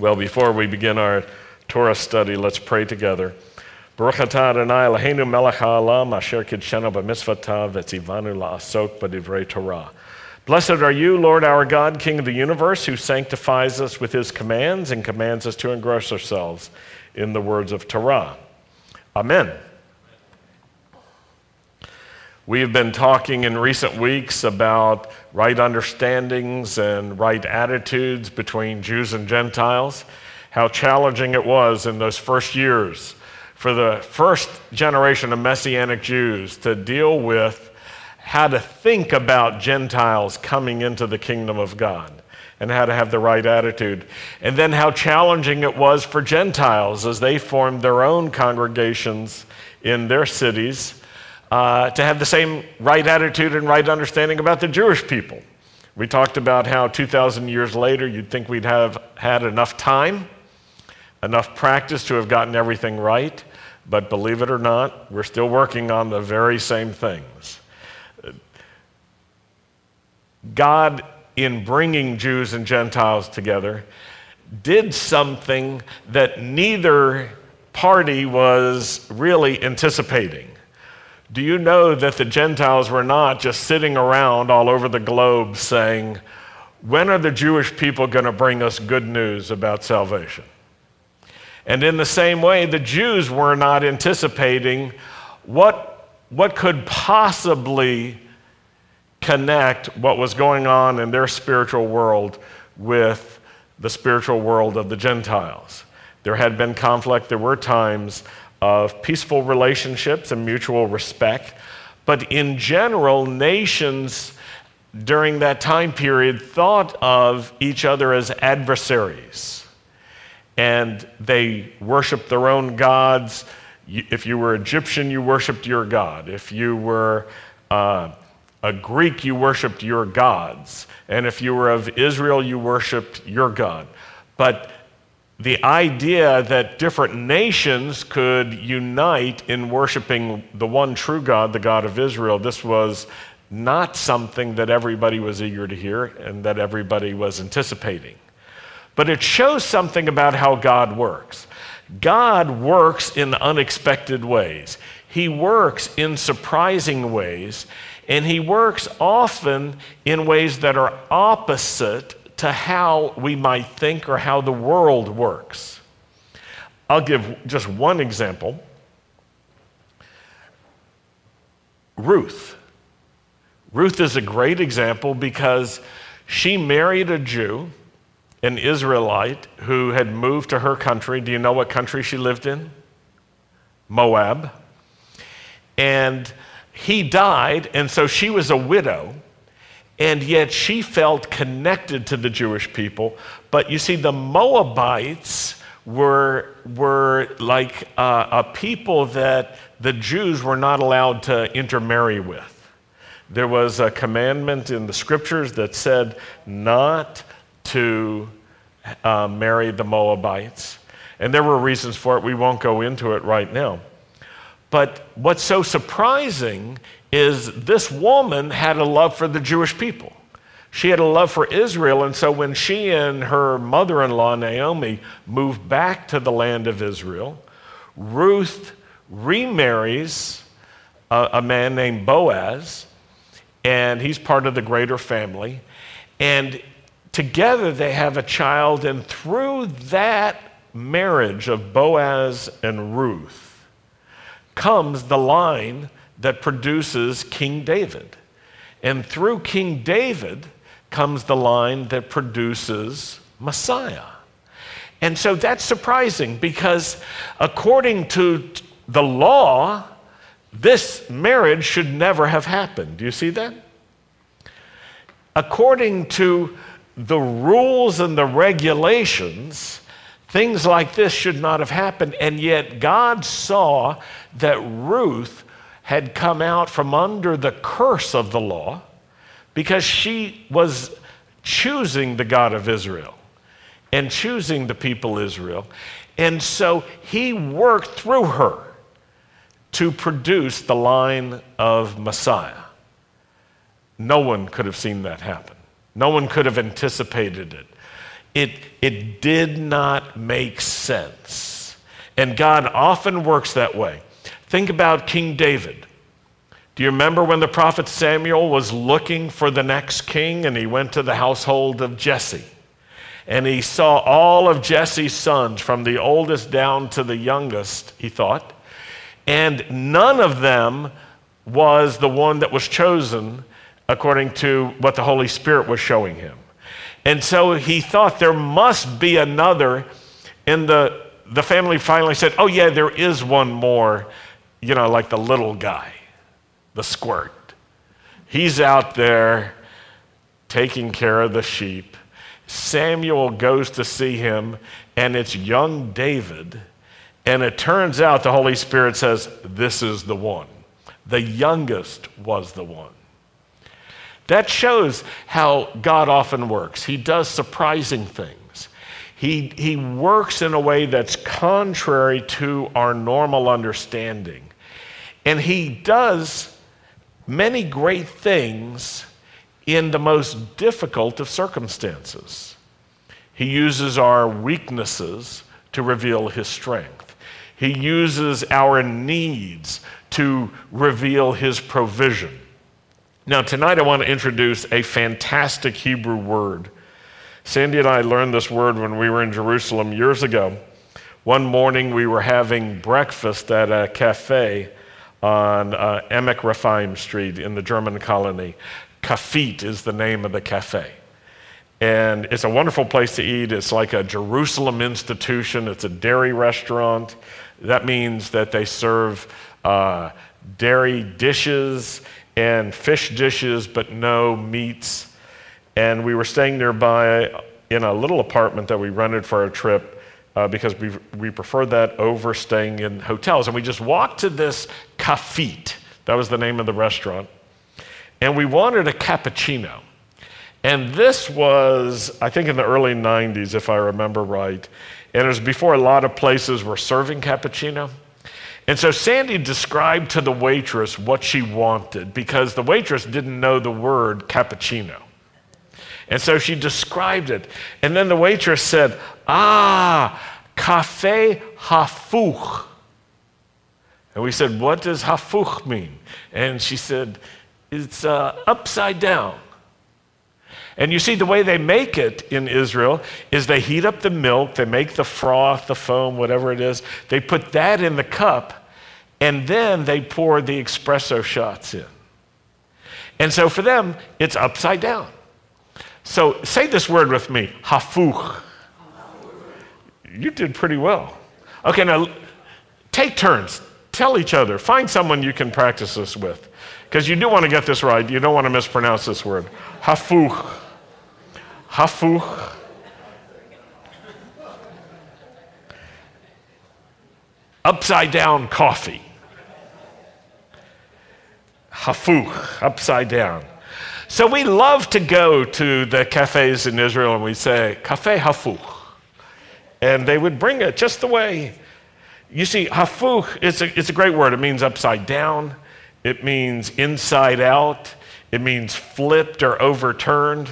Well, before we begin our Torah study, let's pray together. Baruch atah Adonai Eloheinu melech ha'olam asher kidshenu v'tzivanu la'asok b'divrei Torah. Blessed are you, Lord our God, King of the universe, who sanctifies us with his commands and commands us to engross ourselves in the words of Torah. Amen. We have been talking in recent weeks about right understandings and right attitudes between Jews and Gentiles, how challenging it was in those first years for the first generation of Messianic Jews to deal with how to think about Gentiles coming into the kingdom of God and how to have the right attitude. And then how challenging it was for Gentiles as they formed their own congregations in their cities uh, to have the same right attitude and right understanding about the Jewish people. We talked about how 2,000 years later, you'd think we'd have had enough time, enough practice to have gotten everything right. But believe it or not, we're still working on the very same things. God, in bringing Jews and Gentiles together, did something that neither party was really anticipating. Do you know that the Gentiles were not just sitting around all over the globe saying, When are the Jewish people going to bring us good news about salvation? And in the same way, the Jews were not anticipating what, what could possibly connect what was going on in their spiritual world with the spiritual world of the Gentiles. There had been conflict, there were times of peaceful relationships and mutual respect. But in general, nations during that time period thought of each other as adversaries. And they worshiped their own gods. If you were Egyptian, you worshiped your God. If you were uh, a Greek, you worshiped your gods. And if you were of Israel, you worshiped your God. But the idea that different nations could unite in worshiping the one true God, the God of Israel, this was not something that everybody was eager to hear and that everybody was anticipating. But it shows something about how God works. God works in unexpected ways, He works in surprising ways, and He works often in ways that are opposite to how we might think or how the world works. I'll give just one example Ruth. Ruth is a great example because she married a Jew, an Israelite, who had moved to her country. Do you know what country she lived in? Moab. And he died, and so she was a widow. And yet she felt connected to the Jewish people. But you see, the Moabites were, were like a people that the Jews were not allowed to intermarry with. There was a commandment in the scriptures that said not to uh, marry the Moabites. And there were reasons for it. We won't go into it right now. But what's so surprising is this woman had a love for the Jewish people. She had a love for Israel, and so when she and her mother in law, Naomi, moved back to the land of Israel, Ruth remarries a, a man named Boaz, and he's part of the greater family. And together they have a child, and through that marriage of Boaz and Ruth comes the line that produces King David. And through King David comes the line that produces Messiah. And so that's surprising because according to the law, this marriage should never have happened. Do you see that? According to the rules and the regulations, things like this should not have happened. And yet God saw that Ruth had come out from under the curse of the law because she was choosing the God of Israel and choosing the people Israel. And so he worked through her to produce the line of Messiah. No one could have seen that happen. No one could have anticipated it. it, it did not make sense. And God often works that way. Think about King David. Do you remember when the prophet Samuel was looking for the next king and he went to the household of Jesse? And he saw all of Jesse's sons, from the oldest down to the youngest, he thought. And none of them was the one that was chosen according to what the Holy Spirit was showing him. And so he thought there must be another. And the, the family finally said, Oh, yeah, there is one more, you know, like the little guy the squirt. He's out there taking care of the sheep. Samuel goes to see him, and it's young David. And it turns out the Holy Spirit says, This is the one. The youngest was the one. That shows how God often works. He does surprising things. He, he works in a way that's contrary to our normal understanding. And he does many great things in the most difficult of circumstances. He uses our weaknesses to reveal his strength. He uses our needs to reveal his provision. Now, tonight I want to introduce a fantastic Hebrew word. Sandy and I learned this word when we were in Jerusalem years ago. One morning we were having breakfast at a cafe on uh, Emek Street in the German colony. Kafit is the name of the cafe. And it's a wonderful place to eat. It's like a Jerusalem institution, it's a dairy restaurant. That means that they serve uh, dairy dishes and fish dishes, but no meats. And we were staying nearby in a little apartment that we rented for a trip uh, because we, we prefer that over staying in hotels. And we just walked to this Kafit, that was the name of the restaurant, and we wanted a cappuccino. And this was, I think, in the early 90s, if I remember right. And it was before a lot of places were serving cappuccino. And so Sandy described to the waitress what she wanted because the waitress didn't know the word cappuccino. And so she described it. And then the waitress said, Ah, cafe hafuch. And we said, What does hafuch mean? And she said, It's uh, upside down. And you see, the way they make it in Israel is they heat up the milk, they make the froth, the foam, whatever it is, they put that in the cup, and then they pour the espresso shots in. And so for them, it's upside down. So say this word with me hafuch. You did pretty well. Okay, now take turns. Tell each other. Find someone you can practice this with. Because you do want to get this right. You don't want to mispronounce this word. Hafuch. Hafuch. Upside down coffee. Hafuch, upside down. So we love to go to the cafes in Israel and we say, Cafe Hafuch. And they would bring it just the way. You see, Hafuch, it's a, it's a great word. It means upside down, it means inside out, it means flipped or overturned,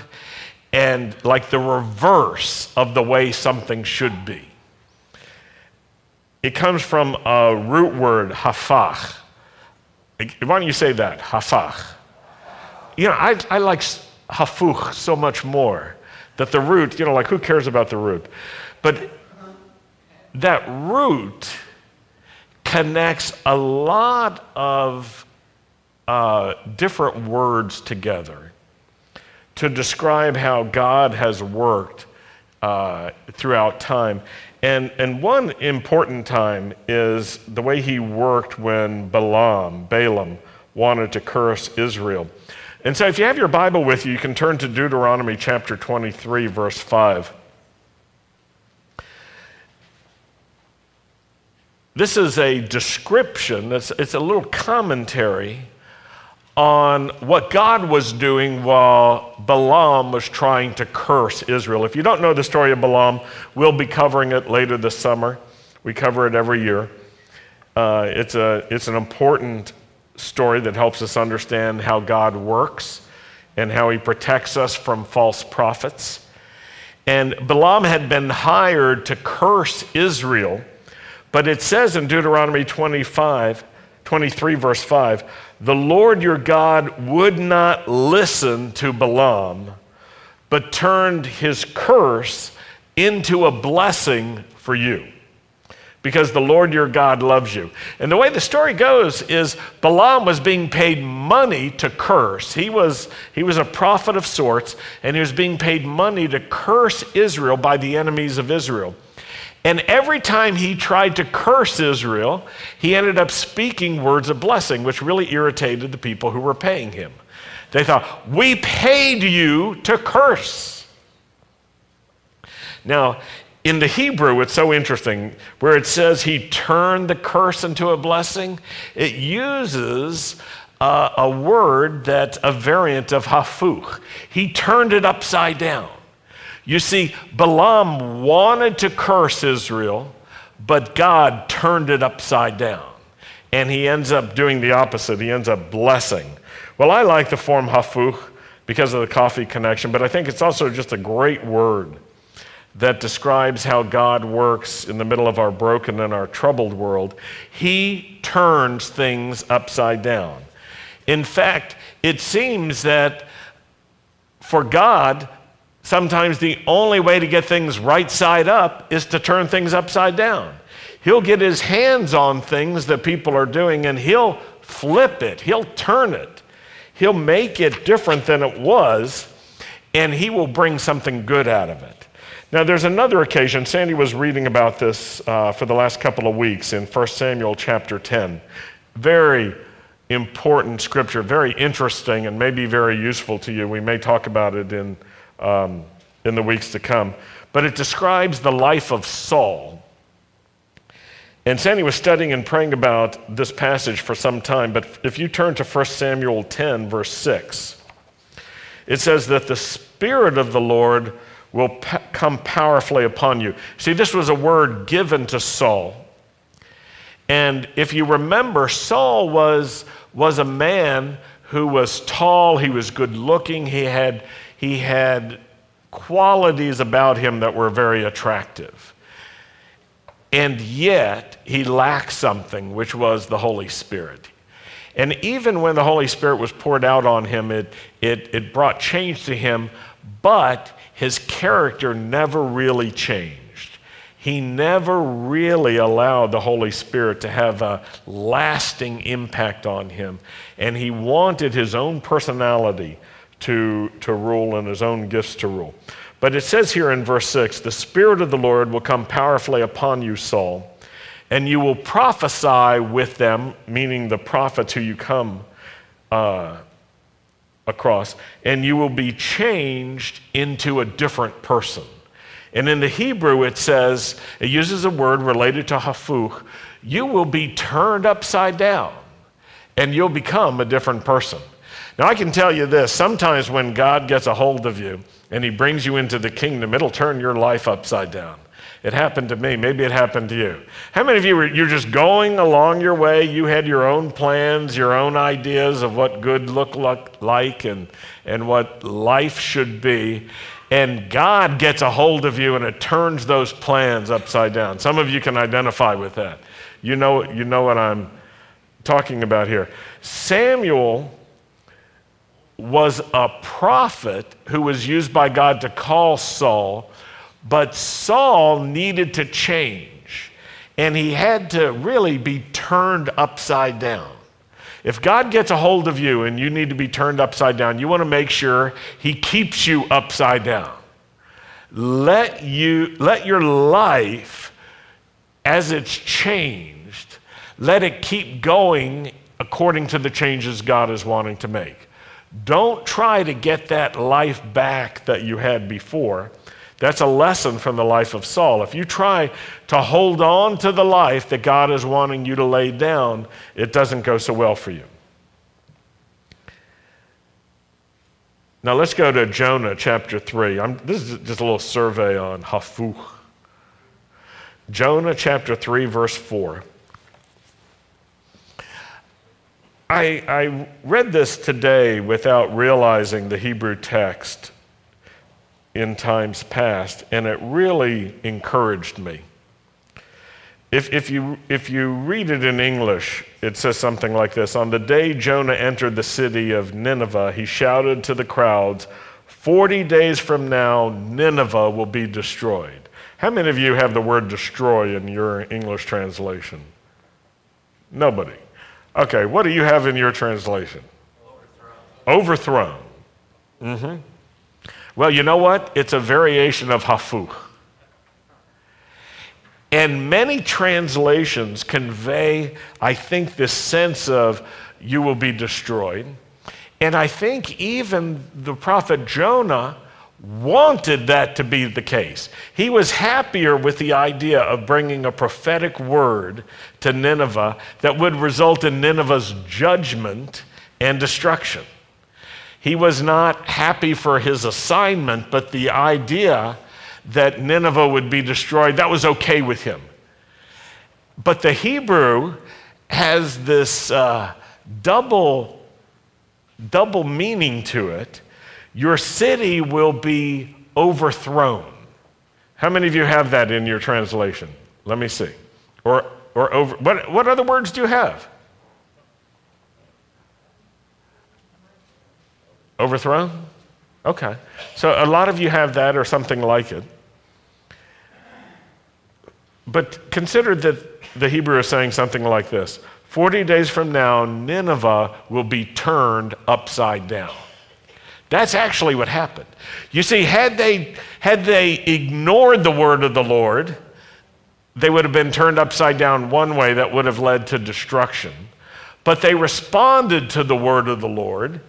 and like the reverse of the way something should be. It comes from a root word, hafach. Why don't you say that? Hafach you know, I, I like hafuch so much more. That the root, you know, like who cares about the root? But that root connects a lot of uh, different words together to describe how God has worked uh, throughout time. And, and one important time is the way he worked when Balaam, Balaam, wanted to curse Israel. And so, if you have your Bible with you, you can turn to Deuteronomy chapter 23, verse 5. This is a description, it's, it's a little commentary on what God was doing while Balaam was trying to curse Israel. If you don't know the story of Balaam, we'll be covering it later this summer. We cover it every year. Uh, it's, a, it's an important story that helps us understand how God works and how he protects us from false prophets. And Balaam had been hired to curse Israel, but it says in Deuteronomy 25, 23, verse 5, the Lord your God would not listen to Balaam, but turned his curse into a blessing for you because the Lord your God loves you. And the way the story goes is Balaam was being paid money to curse. He was, he was a prophet of sorts, and he was being paid money to curse Israel by the enemies of Israel. And every time he tried to curse Israel, he ended up speaking words of blessing, which really irritated the people who were paying him. They thought, We paid you to curse. Now, in the Hebrew, it's so interesting where it says he turned the curse into a blessing. It uses uh, a word that's a variant of hafuch. He turned it upside down. You see, Balaam wanted to curse Israel, but God turned it upside down. And he ends up doing the opposite. He ends up blessing. Well, I like the form hafuch because of the coffee connection, but I think it's also just a great word that describes how God works in the middle of our broken and our troubled world, He turns things upside down. In fact, it seems that for God, sometimes the only way to get things right side up is to turn things upside down. He'll get his hands on things that people are doing and he'll flip it, he'll turn it, he'll make it different than it was, and he will bring something good out of it. Now, there's another occasion. Sandy was reading about this uh, for the last couple of weeks in 1 Samuel chapter 10. Very important scripture, very interesting, and maybe very useful to you. We may talk about it in, um, in the weeks to come. But it describes the life of Saul. And Sandy was studying and praying about this passage for some time. But if you turn to 1 Samuel 10, verse 6, it says that the Spirit of the Lord will p- come powerfully upon you. See, this was a word given to Saul. And if you remember, Saul was, was a man who was tall, he was good looking, he had, he had qualities about him that were very attractive. And yet, he lacked something, which was the Holy Spirit. And even when the Holy Spirit was poured out on him, it, it, it brought change to him, but his character never really changed. He never really allowed the Holy Spirit to have a lasting impact on him. And he wanted his own personality to, to rule and his own gifts to rule. But it says here in verse 6 the Spirit of the Lord will come powerfully upon you, Saul, and you will prophesy with them, meaning the prophets who you come uh, across, and you will be changed into a different person. And in the Hebrew, it says, it uses a word related to hafuch, you will be turned upside down and you'll become a different person. Now, I can tell you this sometimes when God gets a hold of you and he brings you into the kingdom, it'll turn your life upside down. It happened to me. Maybe it happened to you. How many of you were you're just going along your way? You had your own plans, your own ideas of what good looked like and, and what life should be. And God gets a hold of you and it turns those plans upside down. Some of you can identify with that. You know, you know what I'm talking about here. Samuel was a prophet who was used by God to call Saul but Saul needed to change, and he had to really be turned upside down. If God gets a hold of you and you need to be turned upside down, you want to make sure he keeps you upside down. Let you let your life as it's changed, let it keep going according to the changes God is wanting to make. Don't try to get that life back that you had before that's a lesson from the life of Saul. If you try to hold on to the life that God is wanting you to lay down, it doesn't go so well for you. Now let's go to Jonah chapter 3. I'm, this is just a little survey on Hafuch. Jonah chapter 3, verse 4. I, I read this today without realizing the Hebrew text in times past, and it really encouraged me. If, if, you, if you read it in English, it says something like this On the day Jonah entered the city of Nineveh, he shouted to the crowds, 40 days from now, Nineveh will be destroyed. How many of you have the word destroy in your English translation? Nobody. Okay, what do you have in your translation? Overthrown. Overthrown. Mm-hmm. Well, you know what? It's a variation of hafuch. And many translations convey, I think, this sense of you will be destroyed. And I think even the prophet Jonah wanted that to be the case. He was happier with the idea of bringing a prophetic word to Nineveh that would result in Nineveh's judgment and destruction. He was not happy for his assignment, but the idea that Nineveh would be destroyed, that was okay with him. But the Hebrew has this uh, double double meaning to it. Your city will be overthrown. How many of you have that in your translation? Let me see. Or, or over, what, what other words do you have? Overthrown? Okay. So a lot of you have that or something like it. But consider that the Hebrew is saying something like this 40 days from now, Nineveh will be turned upside down. That's actually what happened. You see, had they, had they ignored the word of the Lord, they would have been turned upside down one way that would have led to destruction. But they responded to the word of the Lord,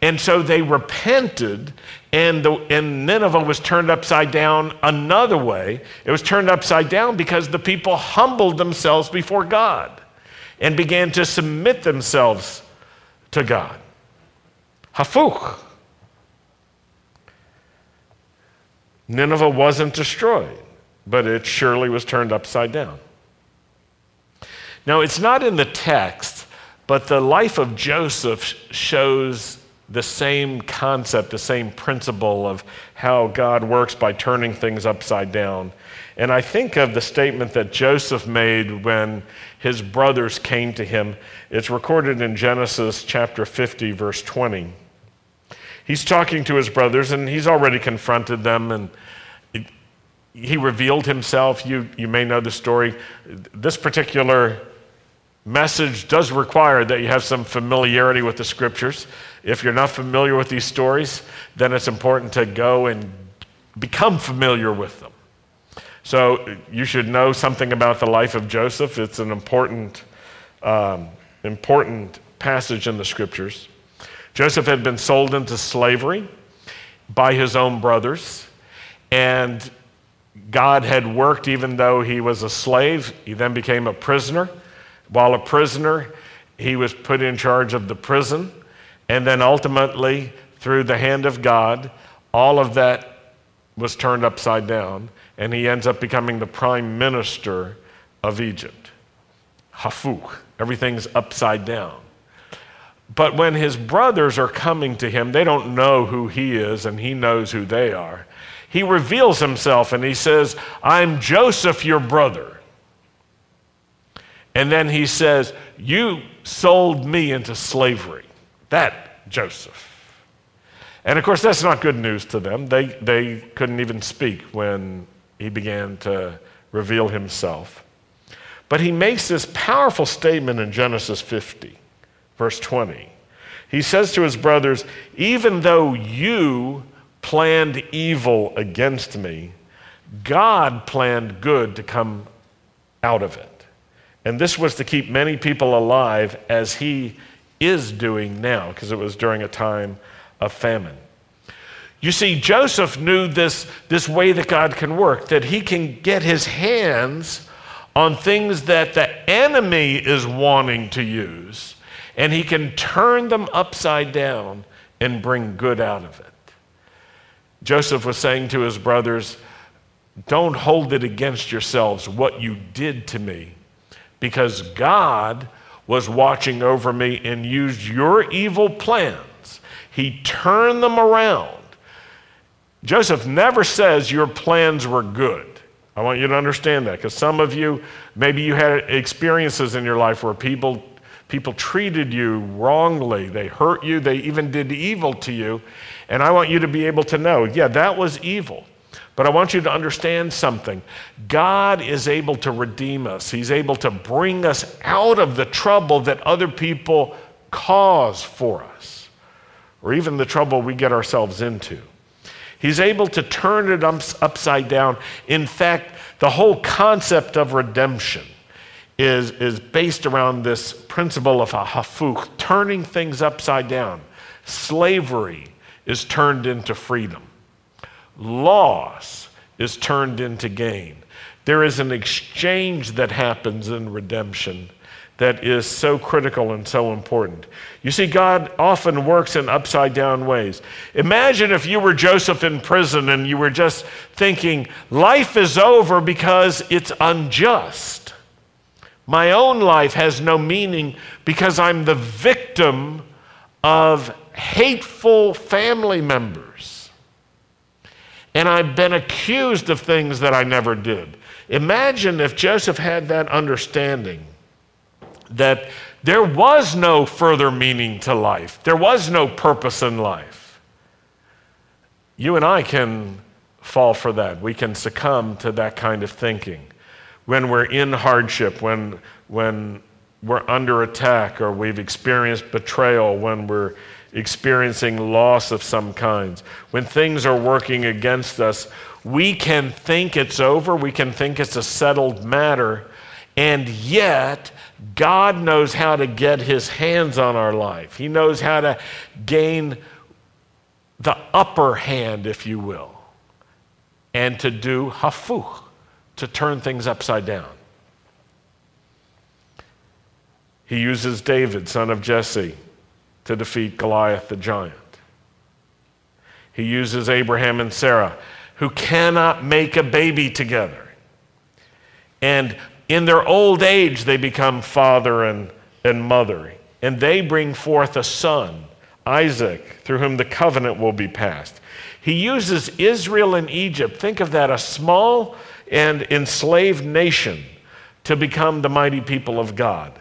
and so they repented, and, the, and Nineveh was turned upside down another way. It was turned upside down because the people humbled themselves before God and began to submit themselves to God. Hafuch. Nineveh wasn't destroyed, but it surely was turned upside down. Now, it's not in the text, but the life of Joseph shows the same concept, the same principle of how God works by turning things upside down. And I think of the statement that Joseph made when his brothers came to him. It's recorded in Genesis chapter 50, verse 20. He's talking to his brothers, and he's already confronted them, and he revealed himself. You, you may know the story. This particular message does require that you have some familiarity with the scriptures. If you're not familiar with these stories, then it's important to go and become familiar with them. So you should know something about the life of Joseph. It's an important, um, important passage in the scriptures. Joseph had been sold into slavery by his own brothers, and God had worked even though he was a slave. He then became a prisoner. While a prisoner, he was put in charge of the prison, and then ultimately, through the hand of God, all of that was turned upside down and he ends up becoming the prime minister of Egypt. Hafuch, everything's upside down. But when his brothers are coming to him, they don't know who he is, and he knows who they are. He reveals himself and he says, I'm Joseph, your brother. And then he says, You sold me into slavery. That Joseph. And of course, that's not good news to them. They, they couldn't even speak when he began to reveal himself. But he makes this powerful statement in Genesis 50, verse 20. He says to his brothers, Even though you planned evil against me, God planned good to come out of it. And this was to keep many people alive as he is doing now, because it was during a time of famine. You see, Joseph knew this, this way that God can work, that he can get his hands on things that the enemy is wanting to use, and he can turn them upside down and bring good out of it. Joseph was saying to his brothers, Don't hold it against yourselves what you did to me, because God was watching over me and used your evil plans. He turned them around Joseph never says your plans were good. I want you to understand that because some of you, maybe you had experiences in your life where people, people treated you wrongly. They hurt you, they even did evil to you. And I want you to be able to know yeah, that was evil. But I want you to understand something. God is able to redeem us, He's able to bring us out of the trouble that other people cause for us, or even the trouble we get ourselves into. He's able to turn it upside down. In fact, the whole concept of redemption is, is based around this principle of a hafuch, turning things upside down. Slavery is turned into freedom, loss is turned into gain. There is an exchange that happens in redemption that is so critical and so important. You see, God often works in upside down ways. Imagine if you were Joseph in prison and you were just thinking, life is over because it's unjust. My own life has no meaning because I'm the victim of hateful family members. And I've been accused of things that I never did. Imagine if Joseph had that understanding that there was no further meaning to life, there was no purpose in life. You and I can fall for that. We can succumb to that kind of thinking. When we're in hardship, when, when we're under attack, or we've experienced betrayal, when we're experiencing loss of some kinds, when things are working against us, we can think it's over, we can think it's a settled matter, and yet God knows how to get his hands on our life. He knows how to gain the upper hand, if you will, and to do hafuch, to turn things upside down. He uses David, son of Jesse, to defeat Goliath the giant. He uses Abraham and Sarah, who cannot make a baby together. And in their old age, they become father and, and mother, and they bring forth a son, Isaac, through whom the covenant will be passed. He uses Israel and Egypt, think of that, a small and enslaved nation, to become the mighty people of God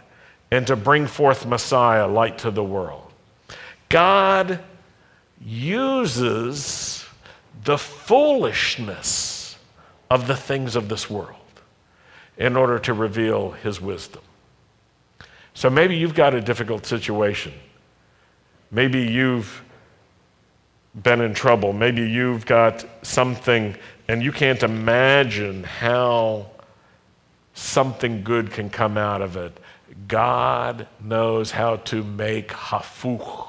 and to bring forth Messiah, light to the world. God uses the foolishness of the things of this world in order to reveal his wisdom. So maybe you've got a difficult situation. Maybe you've been in trouble. Maybe you've got something and you can't imagine how something good can come out of it. God knows how to make hafuch,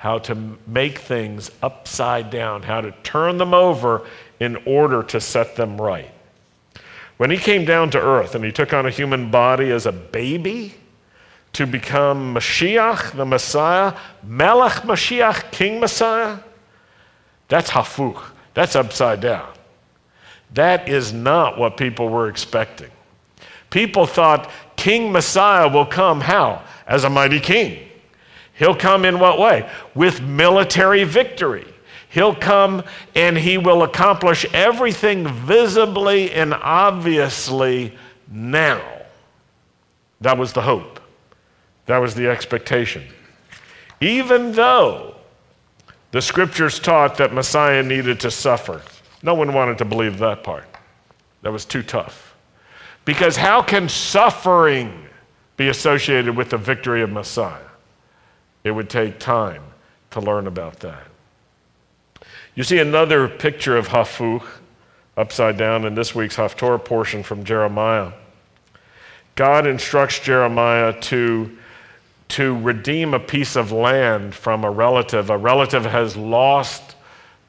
how to make things upside down, how to turn them over in order to set them right. When he came down to earth and he took on a human body as a baby to become Mashiach, the Messiah, Melech Mashiach, King Messiah, that's hafuch. That's upside down. That is not what people were expecting. People thought King Messiah will come how? As a mighty king. He'll come in what way? With military victory. He'll come and he will accomplish everything visibly and obviously now. That was the hope. That was the expectation. Even though the scriptures taught that Messiah needed to suffer, no one wanted to believe that part. That was too tough. Because how can suffering be associated with the victory of Messiah? It would take time to learn about that. You see another picture of Hafuch upside down in this week's Haftorah portion from Jeremiah. God instructs Jeremiah to, to redeem a piece of land from a relative. A relative has lost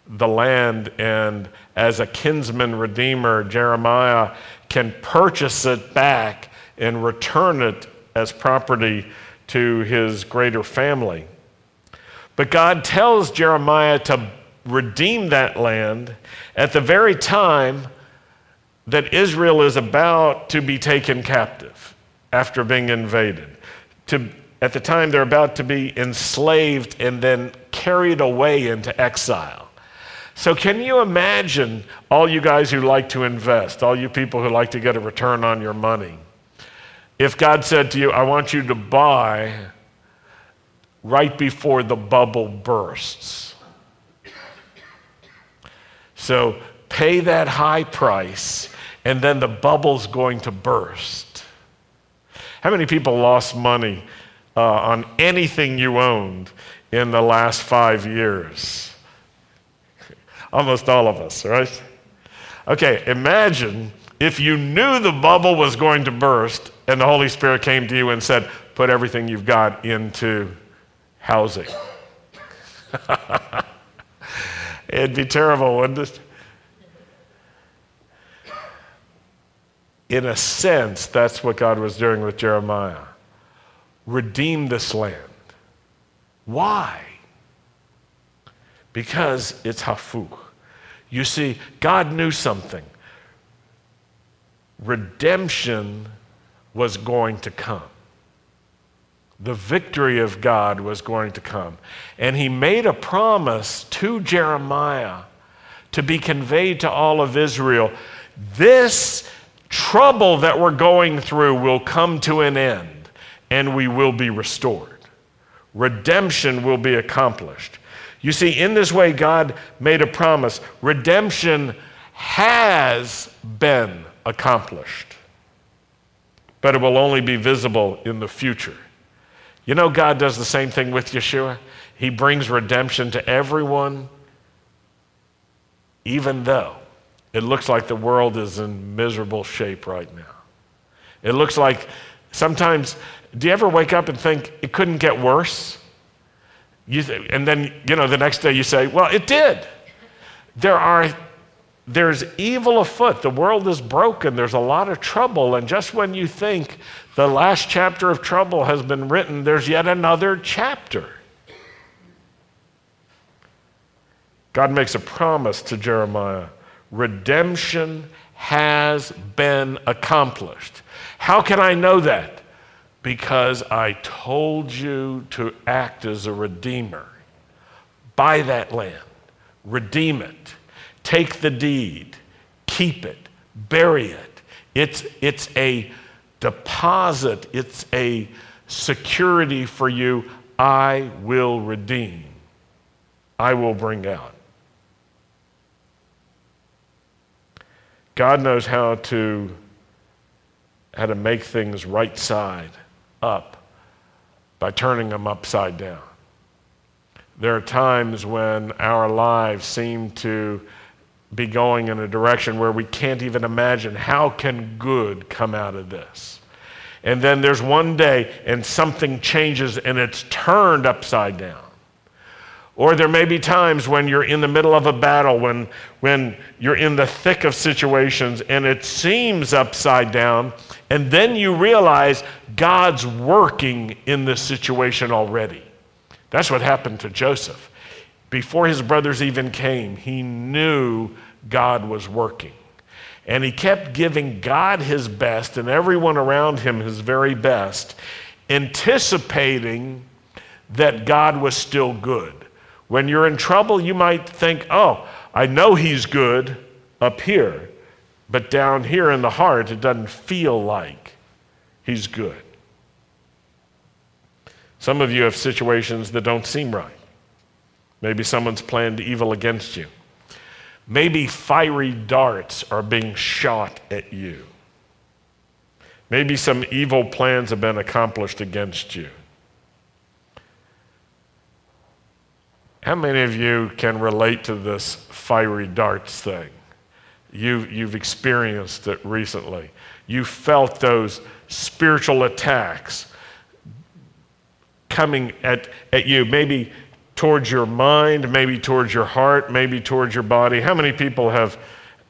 the land, and as a kinsman redeemer, Jeremiah can purchase it back and return it as property to his greater family. But God tells Jeremiah to redeem that land at the very time that Israel is about to be taken captive after being invaded. To, at the time they're about to be enslaved and then carried away into exile. So, can you imagine all you guys who like to invest, all you people who like to get a return on your money, if God said to you, I want you to buy right before the bubble bursts? So, pay that high price, and then the bubble's going to burst. How many people lost money uh, on anything you owned in the last five years? Almost all of us, right? Okay, imagine if you knew the bubble was going to burst and the Holy Spirit came to you and said, Put everything you've got into housing. It'd be terrible, wouldn't it? In a sense, that's what God was doing with Jeremiah. Redeem this land. Why? Because it's hafuch. You see, God knew something. Redemption was going to come. The victory of God was going to come. And he made a promise to Jeremiah to be conveyed to all of Israel. This trouble that we're going through will come to an end and we will be restored. Redemption will be accomplished. You see, in this way, God made a promise. Redemption has been accomplished, but it will only be visible in the future. You know, God does the same thing with Yeshua. He brings redemption to everyone, even though it looks like the world is in miserable shape right now. It looks like sometimes, do you ever wake up and think it couldn't get worse? You, and then, you know, the next day you say, well, it did. There are, there's evil afoot. The world is broken. There's a lot of trouble. And just when you think the last chapter of trouble has been written, there's yet another chapter. God makes a promise to Jeremiah redemption has been accomplished. How can I know that? because I told you to act as a redeemer. Buy that land, redeem it, take the deed, keep it, bury it. It's, it's a deposit, it's a security for you. I will redeem, I will bring out. God knows how to, how to make things right side up by turning them upside down. There are times when our lives seem to be going in a direction where we can't even imagine how can good come out of this. And then there's one day and something changes and it's turned upside down. Or there may be times when you're in the middle of a battle, when, when you're in the thick of situations and it seems upside down, and then you realize God's working in this situation already. That's what happened to Joseph. Before his brothers even came, he knew God was working. And he kept giving God his best and everyone around him his very best, anticipating that God was still good. When you're in trouble, you might think, oh, I know he's good up here. But down here in the heart, it doesn't feel like He's good. Some of you have situations that don't seem right. Maybe someone's planned evil against you. Maybe fiery darts are being shot at you. Maybe some evil plans have been accomplished against you. How many of you can relate to this fiery darts thing? You, you've experienced it recently. You felt those spiritual attacks coming at, at you, maybe towards your mind, maybe towards your heart, maybe towards your body. How many people have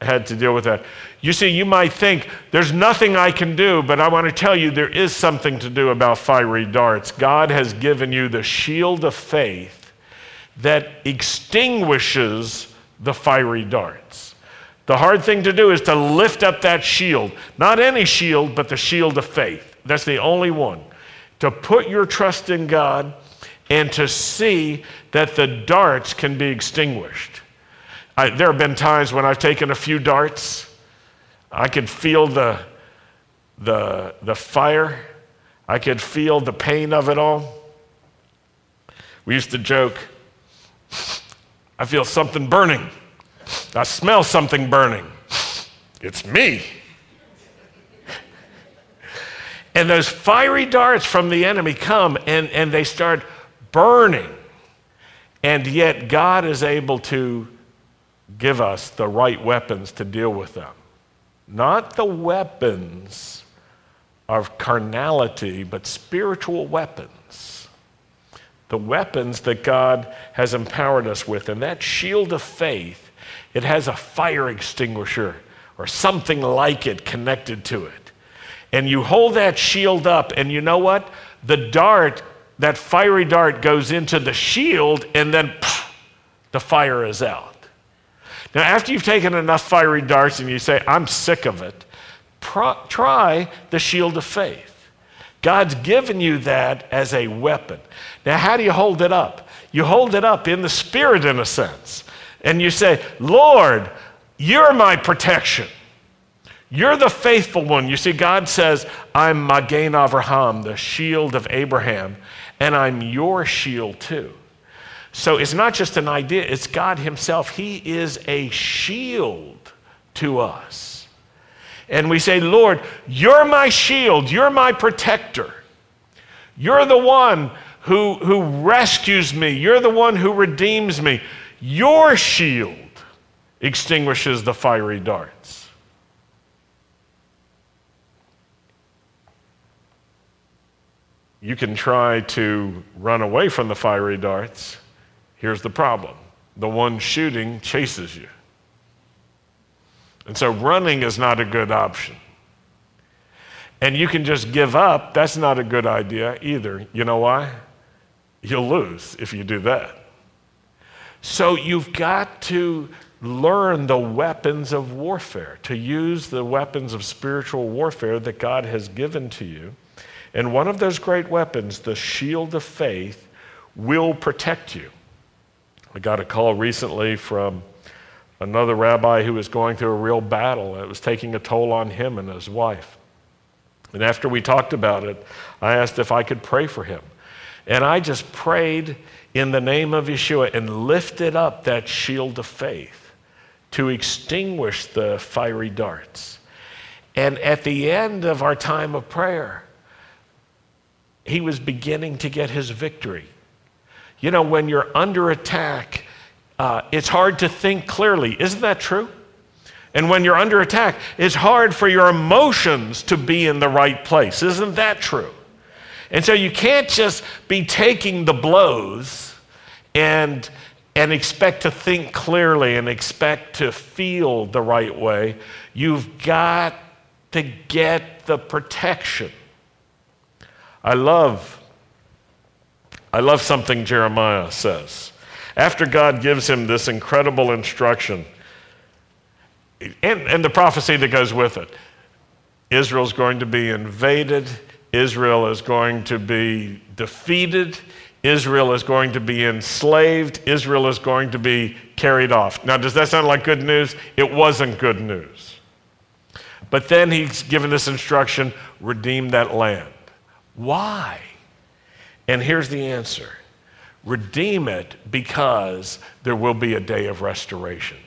had to deal with that? You see, you might think, there's nothing I can do, but I want to tell you there is something to do about fiery darts. God has given you the shield of faith that extinguishes the fiery darts. The hard thing to do is to lift up that shield. Not any shield, but the shield of faith. That's the only one. To put your trust in God and to see that the darts can be extinguished. I, there have been times when I've taken a few darts. I could feel the, the, the fire. I could feel the pain of it all. We used to joke, I feel something burning. I smell something burning. It's me. And those fiery darts from the enemy come and, and they start burning. And yet, God is able to give us the right weapons to deal with them. Not the weapons of carnality, but spiritual weapons. The weapons that God has empowered us with. And that shield of faith, it has a fire extinguisher or something like it connected to it and you hold that shield up, and you know what? The dart, that fiery dart, goes into the shield, and then pff, the fire is out. Now, after you've taken enough fiery darts and you say, I'm sick of it, pro- try the shield of faith. God's given you that as a weapon. Now, how do you hold it up? You hold it up in the spirit, in a sense, and you say, Lord, you're my protection. You're the faithful one. You see, God says, I'm Magen Avraham, the shield of Abraham, and I'm your shield too. So it's not just an idea, it's God Himself. He is a shield to us. And we say, Lord, you're my shield, you're my protector. You're the one who, who rescues me, you're the one who redeems me. Your shield extinguishes the fiery darts. You can try to run away from the fiery darts. Here's the problem the one shooting chases you. And so running is not a good option. And you can just give up. That's not a good idea either. You know why? You'll lose if you do that. So you've got to learn the weapons of warfare, to use the weapons of spiritual warfare that God has given to you. And one of those great weapons, the shield of faith, will protect you. I got a call recently from another rabbi who was going through a real battle. It was taking a toll on him and his wife. And after we talked about it, I asked if I could pray for him. And I just prayed in the name of Yeshua and lifted up that shield of faith to extinguish the fiery darts. And at the end of our time of prayer, he was beginning to get his victory. You know, when you're under attack, uh, it's hard to think clearly. Isn't that true? And when you're under attack, it's hard for your emotions to be in the right place. Isn't that true? And so you can't just be taking the blows and, and expect to think clearly and expect to feel the right way. You've got to get the protection. I love I love something Jeremiah says. After God gives him this incredible instruction, and, and the prophecy that goes with it Israel's going to be invaded, Israel is going to be defeated, Israel is going to be enslaved, Israel is going to be carried off. Now, does that sound like good news? It wasn't good news. But then he's given this instruction redeem that land. Why? And here's the answer redeem it because there will be a day of restoration.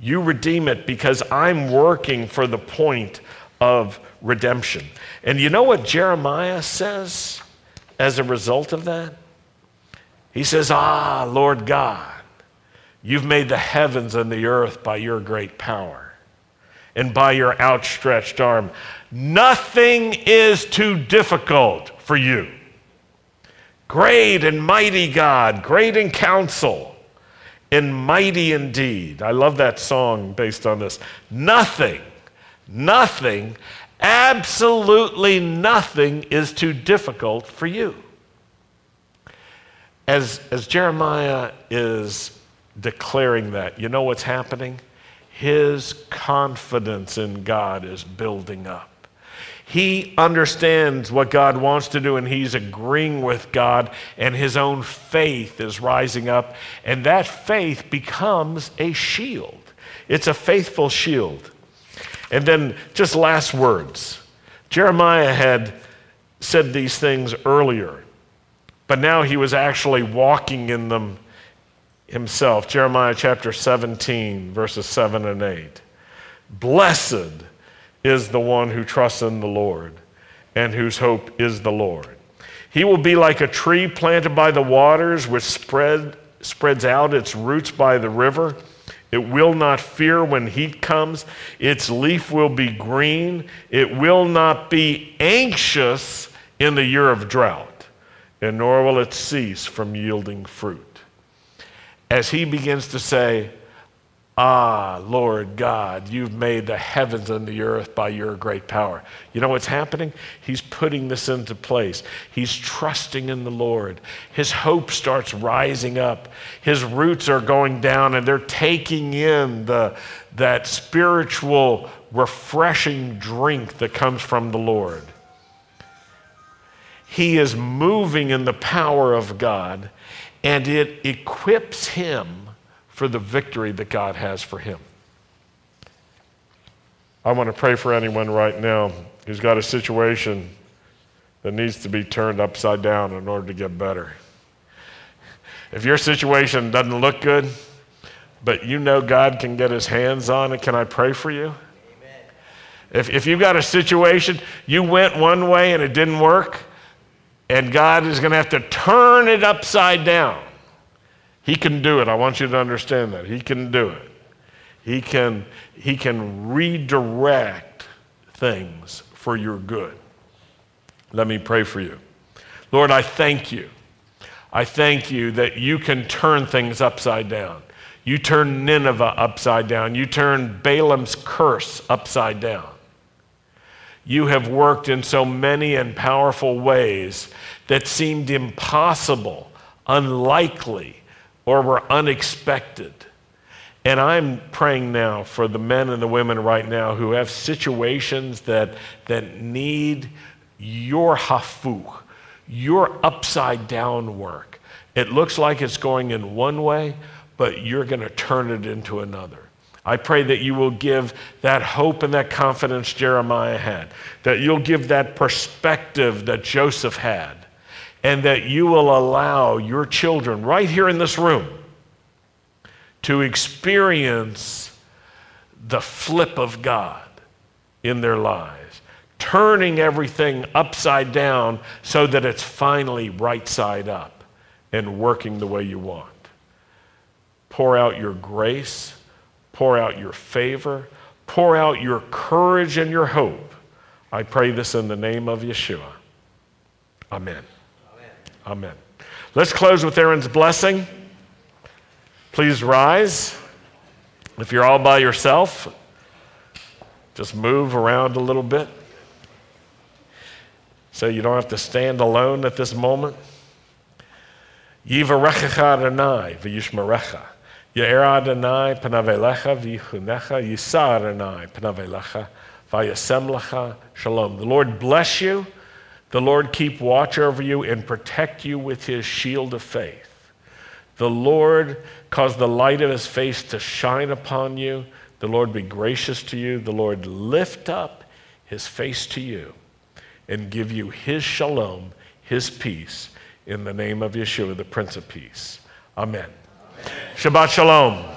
You redeem it because I'm working for the point of redemption. And you know what Jeremiah says as a result of that? He says, Ah, Lord God, you've made the heavens and the earth by your great power and by your outstretched arm. Nothing is too difficult for you. Great and mighty God, great in counsel, and mighty indeed. I love that song based on this. Nothing, nothing, absolutely nothing is too difficult for you. As, as Jeremiah is declaring that, you know what's happening? His confidence in God is building up He understands what God wants to do and he's agreeing with God, and his own faith is rising up. And that faith becomes a shield. It's a faithful shield. And then, just last words Jeremiah had said these things earlier, but now he was actually walking in them himself. Jeremiah chapter 17, verses 7 and 8. Blessed is the one who trusts in the Lord and whose hope is the Lord. He will be like a tree planted by the waters, which spread, spreads out its roots by the river. It will not fear when heat comes. Its leaf will be green. It will not be anxious in the year of drought, and nor will it cease from yielding fruit. As he begins to say, Ah, Lord God, you've made the heavens and the earth by your great power. You know what's happening? He's putting this into place. He's trusting in the Lord. His hope starts rising up. His roots are going down and they're taking in the, that spiritual, refreshing drink that comes from the Lord. He is moving in the power of God and it equips him for the victory that God has for him. I want to pray for anyone right now who's got a situation that needs to be turned upside down in order to get better. If your situation doesn't look good, but you know God can get his hands on it, can I pray for you? Amen. If, if you've got a situation, you went one way and it didn't work, and God is going to have to turn it upside down. He can do it. I want you to understand that. He can do it. He can, he can redirect things for your good. Let me pray for you. Lord, I thank you. I thank you that you can turn things upside down. You turn Nineveh upside down. You turn Balaam's curse upside down. You have worked in so many and powerful ways that seemed impossible, unlikely, or were unexpected. And I'm praying now for the men and the women right now who have situations that, that need your hafuch, your upside down work. It looks like it's going in one way, but you're going to turn it into another. I pray that you will give that hope and that confidence Jeremiah had, that you'll give that perspective that Joseph had and that you will allow your children right here in this room to experience the flip of God in their lives, turning everything upside down so that it's finally right side up and working the way you want. Pour out your grace, pour out your favor, pour out your courage and your hope. I pray this in the name of Yeshua. Amen. Amen. Let's close with Aaron's blessing. Please rise. If you're all by yourself, just move around a little bit so you don't have to stand alone at this moment. Yivarechecha Adonai v'yishmerecha. Ye'er Adonai panavelecha v'yichunecha. Yisa Adonai panavelecha v'yasem lecha shalom. The Lord bless you. The Lord keep watch over you and protect you with his shield of faith. The Lord cause the light of his face to shine upon you. The Lord be gracious to you. The Lord lift up his face to you and give you his shalom, his peace, in the name of Yeshua, the Prince of Peace. Amen. Shabbat Shalom.